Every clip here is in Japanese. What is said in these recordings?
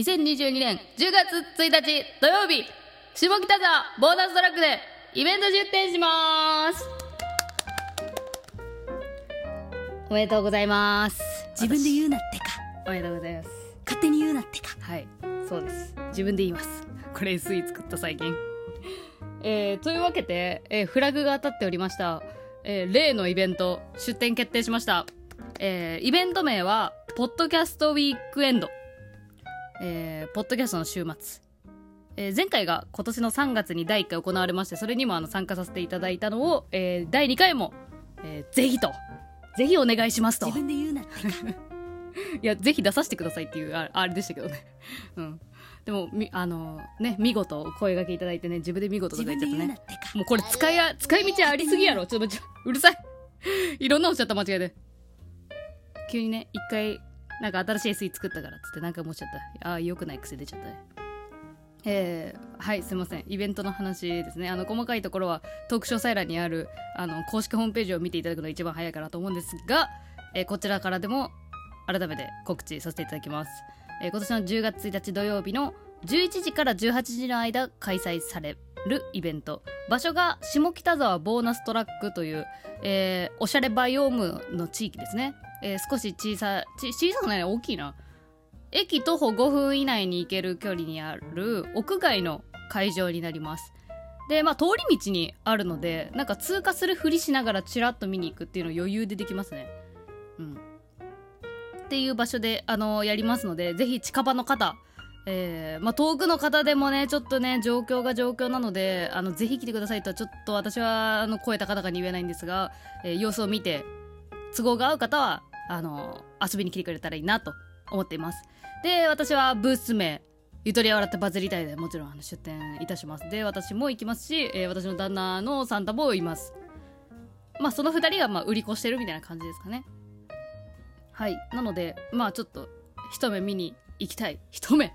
2022年10月1日土曜日、下北沢ボーナストラックでイベント出店しますおめでとうございます。自分で言うなってかおめでとうございます。勝手に言うなってかはい、そうです。自分で言います。これ SE 作った最近。えー、というわけで、えーフラグが当たっておりました。えー例のイベント、出展決定しました。えーイベント名は、ポッドキャストウィークエンド。えーポッドキャストの週末。えー前回が今年の3月に第1回行われまして、それにもあの参加させていただいたのを、えー第2回も、えーぜひと、ぜひお願いしますと。自分で言うなってか いや、ぜひ出させてくださいっていう、ああれでしたけどね。うん。でも、み、あのね、見事お声掛けいただいてね、自分で見事と自か言っちゃってね。もうこれ使いや、使い道ありすぎやろ。ちょっとうるさい。いろんなおっしゃった間違いで。急にね、一回、なんか新しい SE 作ったからっつってなんか思っちゃった。ああ、良くない癖出ちゃったね。えー、はい、すいません。イベントの話ですね。あの、細かいところは、トーク詳細欄にある、あの、公式ホームページを見ていただくのが一番早いかなと思うんですが、えーこちらからでも、改めて告知させていただきます。えー今年の10月1日土曜日の11時から18時の間開催されるイベント。場所が下北沢ボーナストラックという、えーおしゃれバイオームの地域ですね。えー少し小さ、ち小さくないね大きいな。駅徒歩5分以内に行ける距離にある屋外の会場になります。で、まあ通り道にあるので、なんか通過するふりしながらチラッと見に行くっていうの余裕でできますね。うん。っていう場所で、あのやりますので、ぜひ近場の方、えーまあ、遠くの方でもね、ちょっとね、状況が状況なので、あの、ぜひ来てくださいとは、ちょっと私は、あの、声高々に言えないんですが、えー様子を見て、都合が合う方は、あの遊びに来てくれたらいいなと思っています。で、私はブース名、ゆとり笑ってバズりたいでもちろんあの出店いたします。で、私も行きますし、えー私の旦那のサンタもいます。まあ、その二人が、まあ、売り越してるみたいな感じですかね。はい。なので、まあ、ちょっと、一目見に行きたい。一目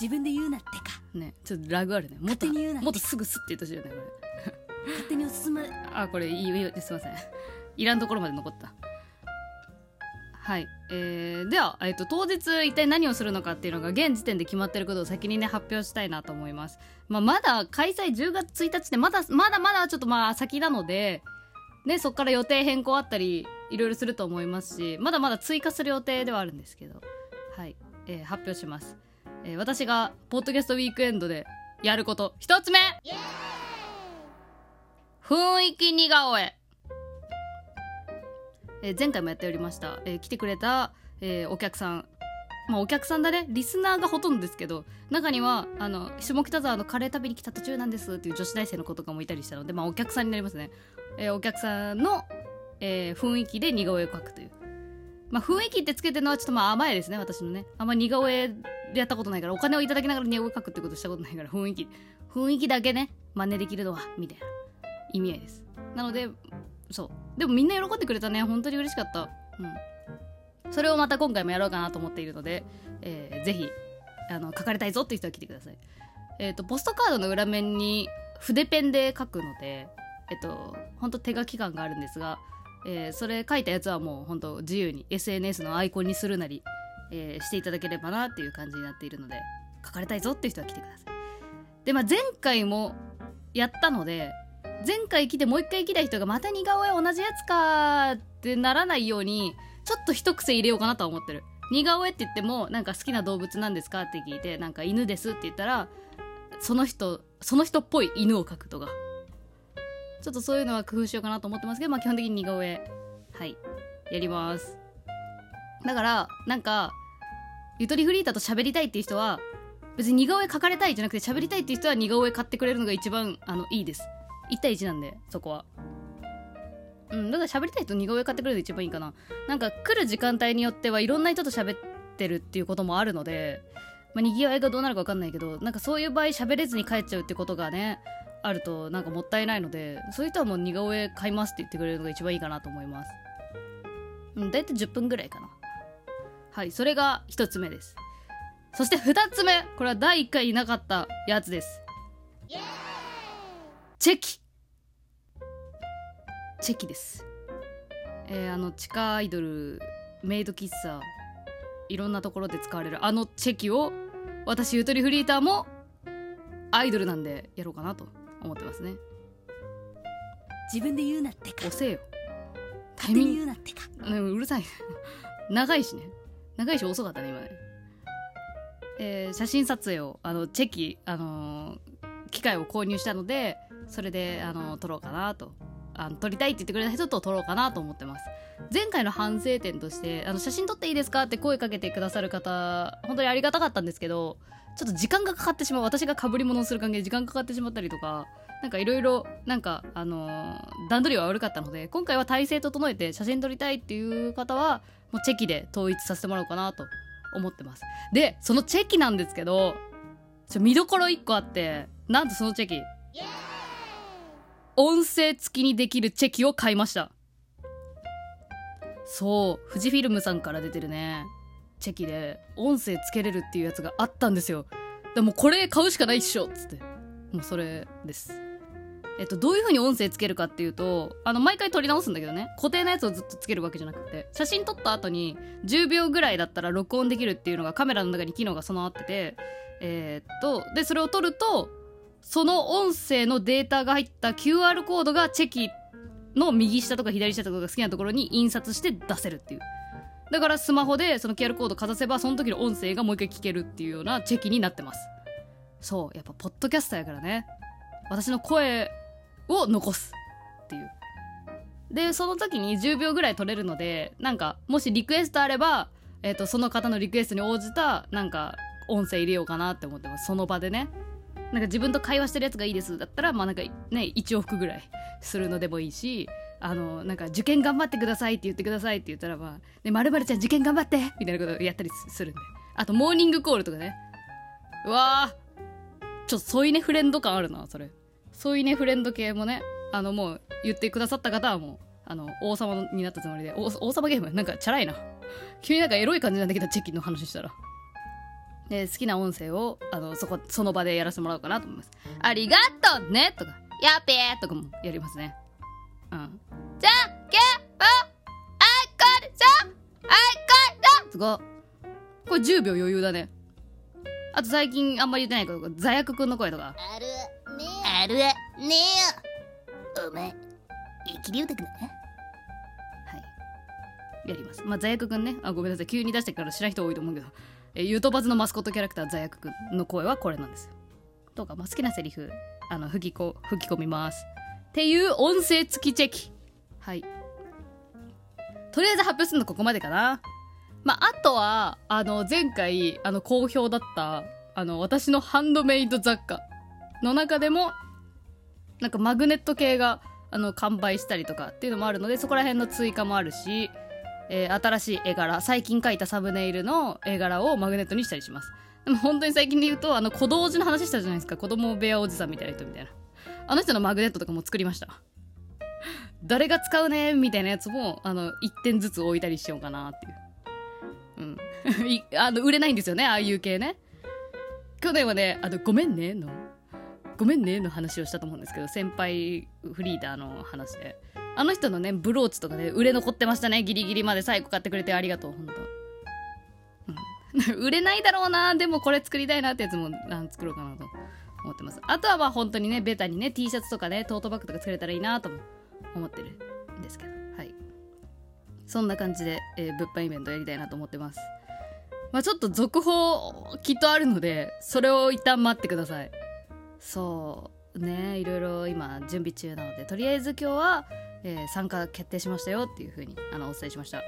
自分で言うなってかね、ちょっとラグあるね。もっと、勝手に言うなもっとすぐすって言ってほしいよね、これ。勝手におすすめ あ、これいいよ、いいよすいません。いらんところまで残った。はい。えー、では、えっ、と、当日一体何をするのかっていうのが現時点で決まってることを先にね、発表したいなと思います。まあ、まだ開催10月1日で、まだ、まだまだちょっとまあ先なので、ね、そこから予定変更あったり、いろいろすると思いますし、まだまだ追加する予定ではあるんですけど、はい。えー発表します。えー私が、ポッドキャストウィークエンドでやること、一つ目雰囲気似顔絵えー前回もやっておりました、えー来てくれた、えーお客さん。まあお客さんだね。リスナーがほとんどですけど中にはあの下北沢のカレー食べに来た途中なんですっていう女子大生の子とかもいたりしたのでまあお客さんになりますね、えーお客さんの、えー雰囲気で似顔絵を描くという。まあ雰囲気ってつけてるのはちょっとまあ甘いですね私のね。あんま似顔絵やったことないからお金をいただきながら似顔絵描くってことしたことないから雰囲気。雰囲気だけね真似できるのはみたいな意味合いです。なのでそう。でもみんな喜んでくれたね。本当に嬉しかった。うん。それをまた今回もやろうかなと思っているので、えーぜひあの書かれたいぞっていう人は来てください。えっ、とポストカードの裏面に筆ペンで書くのでえっ、と本当手書き感があるんですが、えーそれ書いたやつはもう本当自由に SNS のアイコンにするなり、えーしていただければなっていう感じになっているので書かれたいぞっていう人は来てください。でまあ前回もやったので前回来てもう一回来た人がまた似顔絵同じやつかってならないようにちょっと一癖入れようかなとは思ってる。似顔絵って言ってもなんか好きな動物なんですかって聞いてなんか犬ですって言ったらその人その人っぽい犬を描くとか。ちょっとそういうのは工夫しようかなと思ってますけどまあ基本的に似顔絵はいやります。だからなんかゆとりフリーターと喋りたいっていう人は別に似顔絵描かれたいじゃなくて喋りたいっていう人は似顔絵買ってくれるのが一番あのいいです。1対1なんでそこは。うんだから喋りたい人似顔絵買ってくれるのが一番いいかな。なんか来る時間帯によってはいろんな人と喋ってるっていうこともあるのでまあ、にぎわいがどうなるか分かんないけどなんかそういう場合喋れずに帰っちゃうってことがねあるとなんかもったいないのでそういう人はもう似顔絵買いますって言ってくれるのが一番いいかなと思います。うん大体10分ぐらいかな。はいそれが1つ目です。そして2つ目これは第1回になかったやつです。チェキチェキです。えーあの地下アイドルメイド喫茶いろんなところで使われるあのチェキを私ゆとりフリーターもアイドルなんでやろうかなと思ってますね。自分で言うなってか。押せよ。タイミング言うなってか。うんうるさい。長いしね。長いし遅かったね今ね。えー写真撮影をあのチェキあのー機械を購入したのでそれであの撮ろうかなとあの撮りたいって言ってくれた人と撮ろうかなと思ってます。前回の反省点としてあの写真撮っていいですかって声かけてくださる方本当にありがたかったんですけどちょっと時間がかかってしまう私が被り物をする関係で時間かかってしまったりとかなんかいろいろなんかあのー段取りは悪かったので今回は体制整えて写真撮りたいっていう方はもうチェキで統一させてもらおうかなと思ってます。でそのチェキなんですけどちょ見どころ1個あってなんとそのチェキ。音声付きにできるチェキを買いました。そう富士フィルムさんから出てるね。チェキで音声つけれるっていうやつがあったんですよ。でもこれ買うしかないっしょ。っつって。もうそれです。えっと、どういう風に音声つけるかっていうと、あの、毎回撮り直すんだけどね、固定のやつをずっとつけるわけじゃなくて、写真撮った後に10秒ぐらいだったら録音できるっていうのがカメラの中に機能が備わってて、えーっと、で、それを撮ると、その音声のデータが入った QR コードがチェキの右下とか左下とかが好きなところに印刷して出せるっていう。だからスマホでその QR コードかざせばその時の音声がもう一回聞けるっていうようなチェキになってます。そう、やっぱポッドキャスターやからね。私の声を残すっていう。で、その時に10秒ぐらい取れるので、なんか、もしリクエストあれば、えっ、と、その方のリクエストに応じた、なんか、音声入れようかなって思ってます。その場でね。なんか自分と会話してるやつがいいですだったら、まあなんかね、1往復ぐらいするのでもいいし、あの、なんか受験頑張ってくださいって言ってくださいって言ったら、まあ、ね、まるちゃん受験頑張ってみたいなことをやったりするんで。あと、モーニングコールとかね。うわーちょっと添い寝フレンド感あるな、それ。添い寝フレンド系もね、あの、もう言ってくださった方はもう、あの、王様になったつもりで、王様ゲーム？なんかチャラいな。急になんかエロい感じなんだけど、チェキの話したら。で、好きな音声を、あの、そこ、その場でやらせてもらおうかなと思います。ありがとうねとか、やっべーとかもやりますね。うん。じゃんけんぽんあいこでしょあいこだすごい。これ10秒余裕だね。あと最近あんまり言ってないけど、座薬くんの声とか。あるねあるねえお前生きりゅうたくなはい。やります。まあ、座薬くんね。あ、ごめんなさい。急に出してから知らん人多いと思うけど。えー、ゆとばずのマスコットキャラクター、座薬くんの声はこれなんですよ。とか、まあ、好きなセリフ、あの、吹きこ、吹き込みます。っていう音声付きチェキ。はい。とりあえず発表するのここまでかな。まあ、あとは、あの、前回、あの、好評だった、あの、私のハンドメイド雑貨の中でも、なんかマグネット系が、あの、完売したりとかっていうのもあるので、そこら辺の追加もあるし、えー新しい絵柄、最近描いたサムネイルの絵柄をマグネットにしたりします。でも本当に最近で言うと、あの、子供おじの話したじゃないですか。子供部屋おじさんみたいな人みたいな。あの人のマグネットとかも作りました。誰が使うねみたいなやつも、あの、一点ずつ置いたりしようかなっていう。うん。あの、売れないんですよね、ああいう系ね。去年はね、あの、ごめんねの、ごめんねの話をしたと思うんですけど、先輩フリーダーの話で。あの人のね、ブローチとかね、売れ残ってましたね。ギリギリまで最後買ってくれてありがとう、ほんと。うん。売れないだろうな。でもこれ作りたいなってやつもあ作ろうかなと思ってます。あとはまあ本当にね、ベタにね、T シャツとかね、トートバッグとか作れたらいいなとも思ってるんですけど。はい。そんな感じで、えー物販イベントやりたいなと思ってます。まあちょっと続報きっとあるので、それを一旦待ってください。そうね、いろいろ今準備中なので、とりあえず今日は、えー参加決定しましたよっていうふうにあのお伝えしました。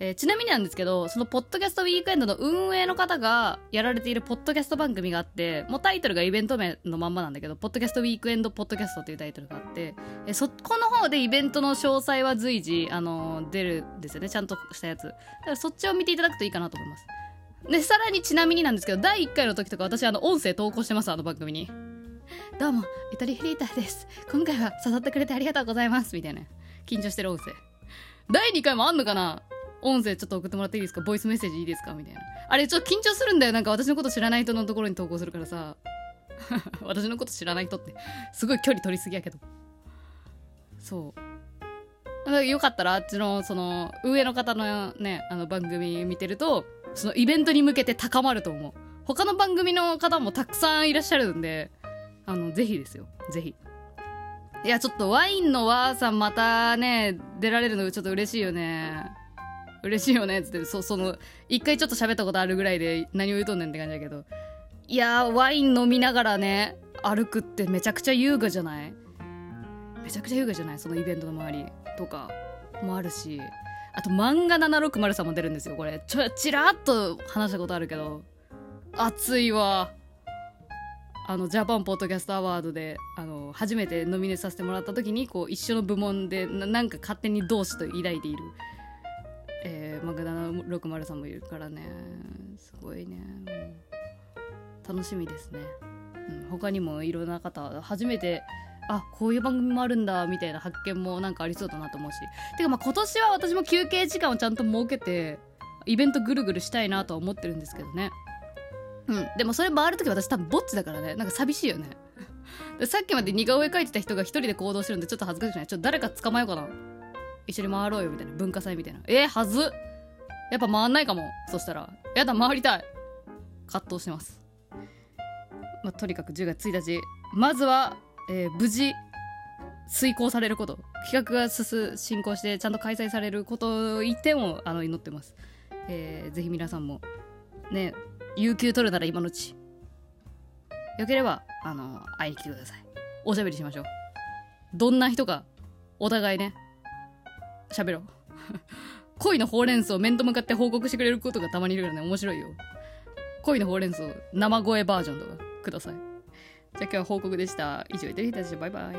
えーちなみになんですけど、そのポッドキャストウィークエンドの運営の方がやられているポッドキャスト番組があって、もうタイトルがイベント名のまんまなんだけど、ポッドキャストウィークエンドポッドキャストっていうタイトルがあって、えーそこの方でイベントの詳細は随時、あのー出るんですよね。ちゃんとしたやつ。だからそっちを見ていただくといいかなと思います。で、さらにちなみになんですけど、第1回の時とか私、あの、音声投稿してます、あの番組に。どうも、ゆとりフリーターです。今回は誘ってくれてありがとうございます。みたいな。緊張してる音声。第2回もあんのかな？音声ちょっと送ってもらっていいですか？ボイスメッセージいいですか？みたいな。あれ、ちょっと緊張するんだよ。なんか私のこと知らない人のところに投稿するからさ。私のこと知らない人って、すごい距離取りすぎやけど。そう。かよかったら、あっちの、その、上の方のね、あの番組見てると、そのイベントに向けて高まると思う他の番組の方もたくさんいらっしゃるんであのぜひですよ。ぜひ。いやちょっとワインのわーさんまたね出られるのちょっと嬉しいよね。嬉しいよね。っつってそその一回ちょっと喋ったことあるぐらいで何を言うとんねんって感じだけど。いやワイン飲みながらね歩くってめちゃくちゃ優雅じゃない？めちゃくちゃ優雅じゃない？そのイベントの周りとかもあるし。あと漫画760さんも出るんですよこれ。ちょちらっと話したことあるけど。熱いわ。あのジャパンポッドキャストアワードであの初めてノミネートさせてもらった時にこう一緒の部門でななんか勝手に同志と抱いている、えー、漫画760さんもいるからね。すごいね。楽しみですね、うん、他にもいろんな方初めてあこういう番組もあるんだみたいな発見もなんかありそうだなと思うし。てかまあ今年は私も休憩時間をちゃんと設けてイベントぐるぐるしたいなとは思ってるんですけどね。うん。でもそれ回るとき私多分ぼっちだからね。なんか寂しいよね。さっきまで似顔絵描いてた人が一人で行動してるんでちょっと恥ずかしくない？ちょっと誰か捕まえようかな。一緒に回ろうよみたいな文化祭みたいな。えー、はず。やっぱ回んないかも。そしたら。やだ回りたい。葛藤してます。まあ、とにかく10月1日。まずはえー無事遂行されること。企画が進進行してちゃんと開催されること一点をあの祈ってます、えーぜひ皆さんもね有給取るなら今のうち。よければあの会いに来てくださいおしゃべりしましょう。どんな人かお互いね。喋ろう。恋のほうれん草を面と向かって報告してくれることがたまにいるからね。面白いよ。恋のほうれん草生声バージョンとかください。じゃあ今日は報告でした。以上、いただきたバイバイ。